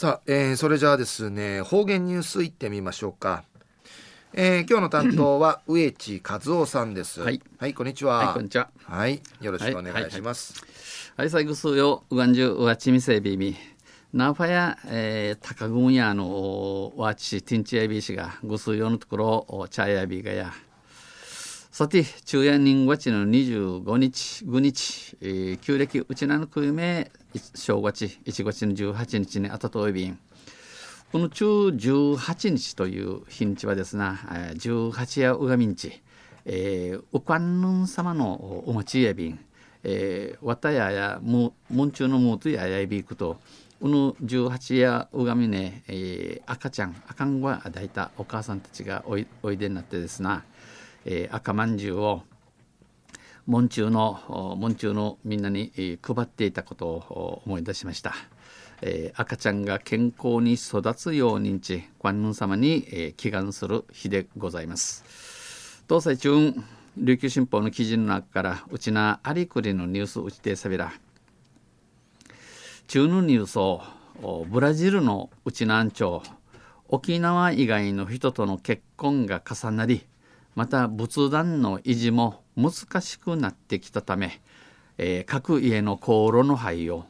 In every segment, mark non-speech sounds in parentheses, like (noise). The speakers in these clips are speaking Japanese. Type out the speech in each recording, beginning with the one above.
さあ、えー、それじゃあですね方言ニュースいってみましょうかえー、今日の担当は (laughs) 植地和夫さんです。はい、はい、こんにちは。はい、こんにちは。はい、よろしくお願いします。はい、はい、最後数よ、うがんじゅうわちみせびみ。ナファや、えー、高郡屋のわちティンチヤビシがぐすよのところ茶屋ビがや。さて、昼夜人月の25日、5日、えー、旧暦うちなのくゆめ、正月、1月の18日にあたといびん。この中18日という日にちはですな、18夜うがみんち、えー、うかんぬん様のお餅やびん、えー、わたややもんちゅうのもとややいびくと、うぬ18夜うがみね、えー、赤ちゃん、赤んは抱いたお母さんたちがおいおいでになってですな、えー、赤まんじゅうを門中の門中のみんなに配っていたことを思い出しました。えー、赤ちゃんが健康に育つようにち観音様に、えー、祈願する日でございます東西中琉球新報の記事の中からうちなありくりのニュースうちてさびら中のニュースをブラジルのうちなんちょ沖縄以外の人との結婚が重なりまた仏壇の維持も難しくなってきたため、えー、各家の航路の灰を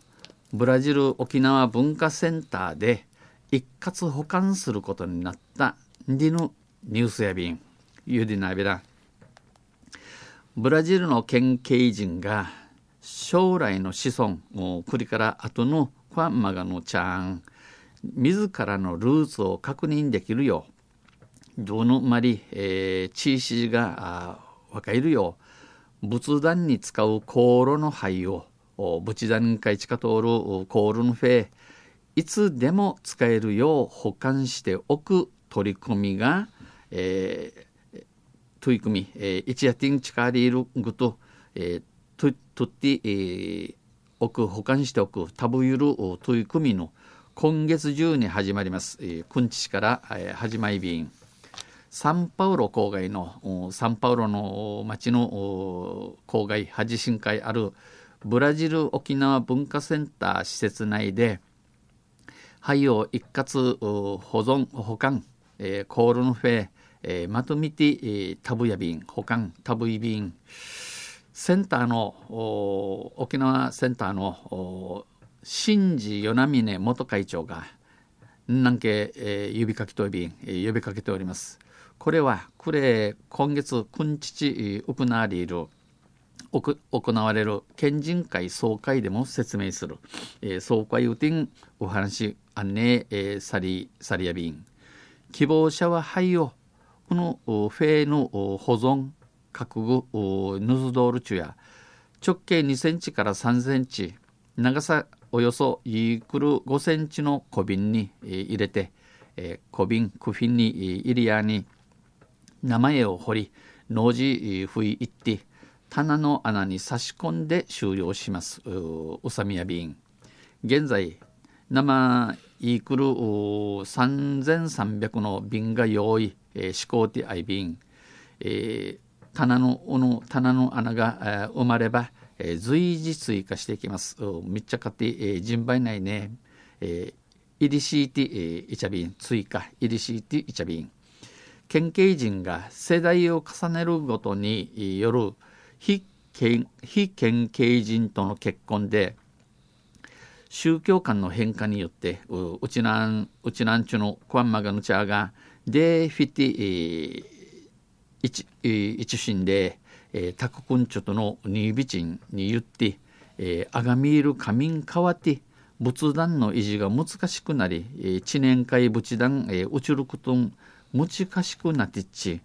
ブラジル沖縄文化センターで一括保管することになったディヌニュースや便ユディナビラ。ブラジルの県警人が将来の子孫もう栗から後のファンマガのちゃん自らのルーツを確認できるようどのまり、えー、地域が分かるよ。仏壇に使う香炉の灰を仏壇会地下通るコールンフェいつでも使えるよう保管しておく取り組みが、えー、取り組み、えー、一夜ティンチカーリールグと、えー、ととって、えー、く保管しておくタブユル取り組みの今月中に始まります、えー、くんちから、えー、始まり便サンパウロ郊外のサンパウロの町の郊外恥深海あるブラジル沖縄文化センター施設内で灰を一括保存保管、えー、コールンフェ、えー、まとめて、えー、タブヤ便保管タブイ便センターの沖縄センターの新次与那峰元会長が南京、えー、指かきとび、えー、呼びかけております。これは、これ、今月、今日、行われる行われる県人会総会でも説明する、えー、総会うてんお話案内、えー、サリサリアビン希望者は灰をこのフェーの保存覚悟ヌズドールチュや。直径2センチから3センチ。長さおよそイークル5センチの小瓶に入れて、え、小瓶クフィンに入りやに。名前を彫り農事ふいいって棚の穴に差し込んで終了します。うさみや便。現在生イクル3300の瓶が用意、えー、試行ティアイ便、えー、棚のの棚の穴が、えー、生まれば、えー、随時追加していきます。めっちゃ買って、えー、順番内ね、えー、イリシーティ、えー、イチャビン追加イリシーティイチャビン県警人が世代を重ねるごとによる非県非県警人との結婚で宗教観の変化によってうちなんうちなんちゅのクワンマガヌチャーがでフィティ一一心で、えー、タククンチョとのニービチンに言って、えー、アガミール仮眠変わって仏壇の維持が難しくなり、えー、知念会仏壇、えー、うちることん難しくなってっち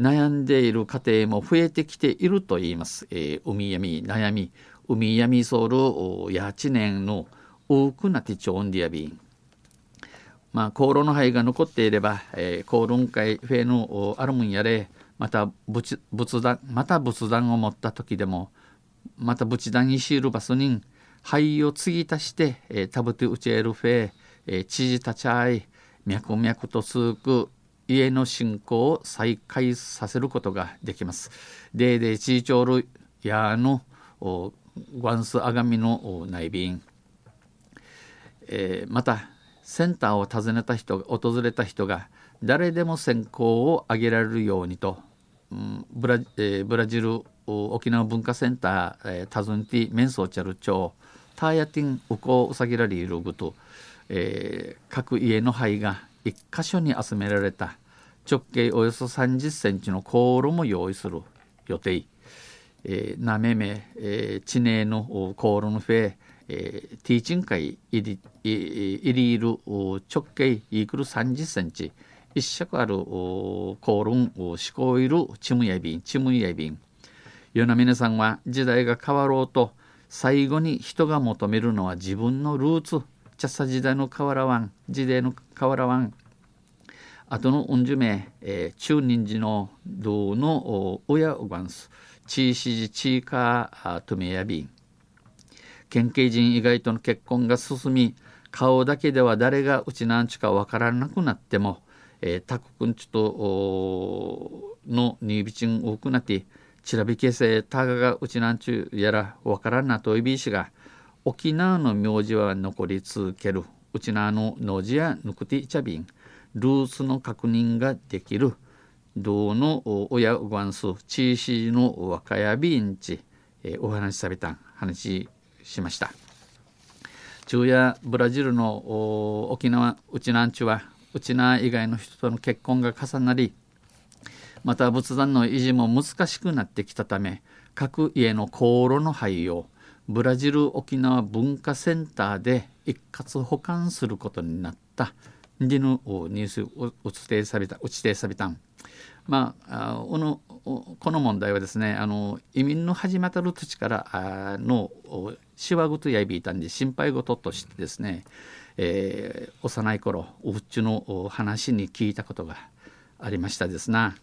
悩んでいる家庭も増えてきていると言います。えー、海闇、悩み、海闇ソウル、やちねんの多くなってちょんでやびん。まあ、香炉の灰が残っていれば、えー、香炉会フェのあるもんやれ、また仏仏壇、また仏壇を持った時でも、また仏壇にシールバスに灰を継ぎ足して、えー、食べてうちえるフェ、えー、知事たちあい、脈々と続く家の信仰を再開させることができます。ででチーチョールヤのグワンスアガミの内便、えー、またセンターを訪ねた人訪れた人が誰でも選考を挙げられるようにと、うん、ブラえー、ブラジル沖縄文化センター、えー、訪ねてメンソーチャル町ターヤティンウコウサギラリールグと、えー、各家の灰が一箇所に集められた。直径およそ30センチの航路も用意する。予定。えー、なめめ、えー、地名の航路のフェえー、ティーチン会入り入りいる直径イークル30センチ。一尺あるコールン思考いるチムヤビン。チムヤビン。与那皆さんは時代が変わろうと最後に人が求めるのは自分のルーツ。チャッサ時代の変わらわん時代の変わらわん後のうんじゅめ、えー、中人寺の道の親うばんすチーシジチーカートメヤビン県警人以外との結婚が進み顔だけでは誰がうちなんちかわからなくなっても、えー、タク君ちとのニービチン多くなってちらびけせたががうちなんちゅやらわからんなといびいしが沖縄の名字は残り続ける。うちなのの字やぬくていちゃびん。ルースの確認ができる。道の親ごわんすチーシーの若やびんち、えー、お話しされた話しました。昼夜ブラジルの沖縄うちなんちはうちな以外の人との結婚が重なりまた仏壇の維持も難しくなってきたため各家の航路の廃をブラジル沖縄文化センターで一括保管することになったリヌニュースを指定された指定されたんまあ、このこの問題はですねあの移民の始まったる土地からのしわぐとやいびいたんで心配事としてですね、えー、幼い頃おうちの話に聞いたことがありましたですな。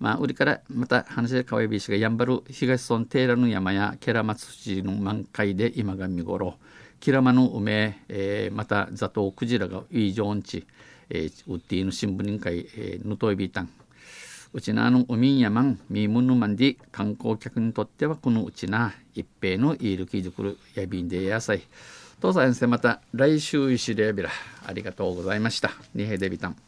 まあ、売りからまた話で川びしがやんばる東村テーラの山やケラマツツの満開で今が見頃。キラマの梅、えー、またザトウクジラがいいジョンチ、えー、ウッディの新聞委員会、えー、ヌトイビータンうちなの海やまんみーむぬまんで観光客にとってはこのうちな一平のイールキーズクルやびんで野菜父さん先生また来週石でやびら。ありがとうございました。二平デビタン。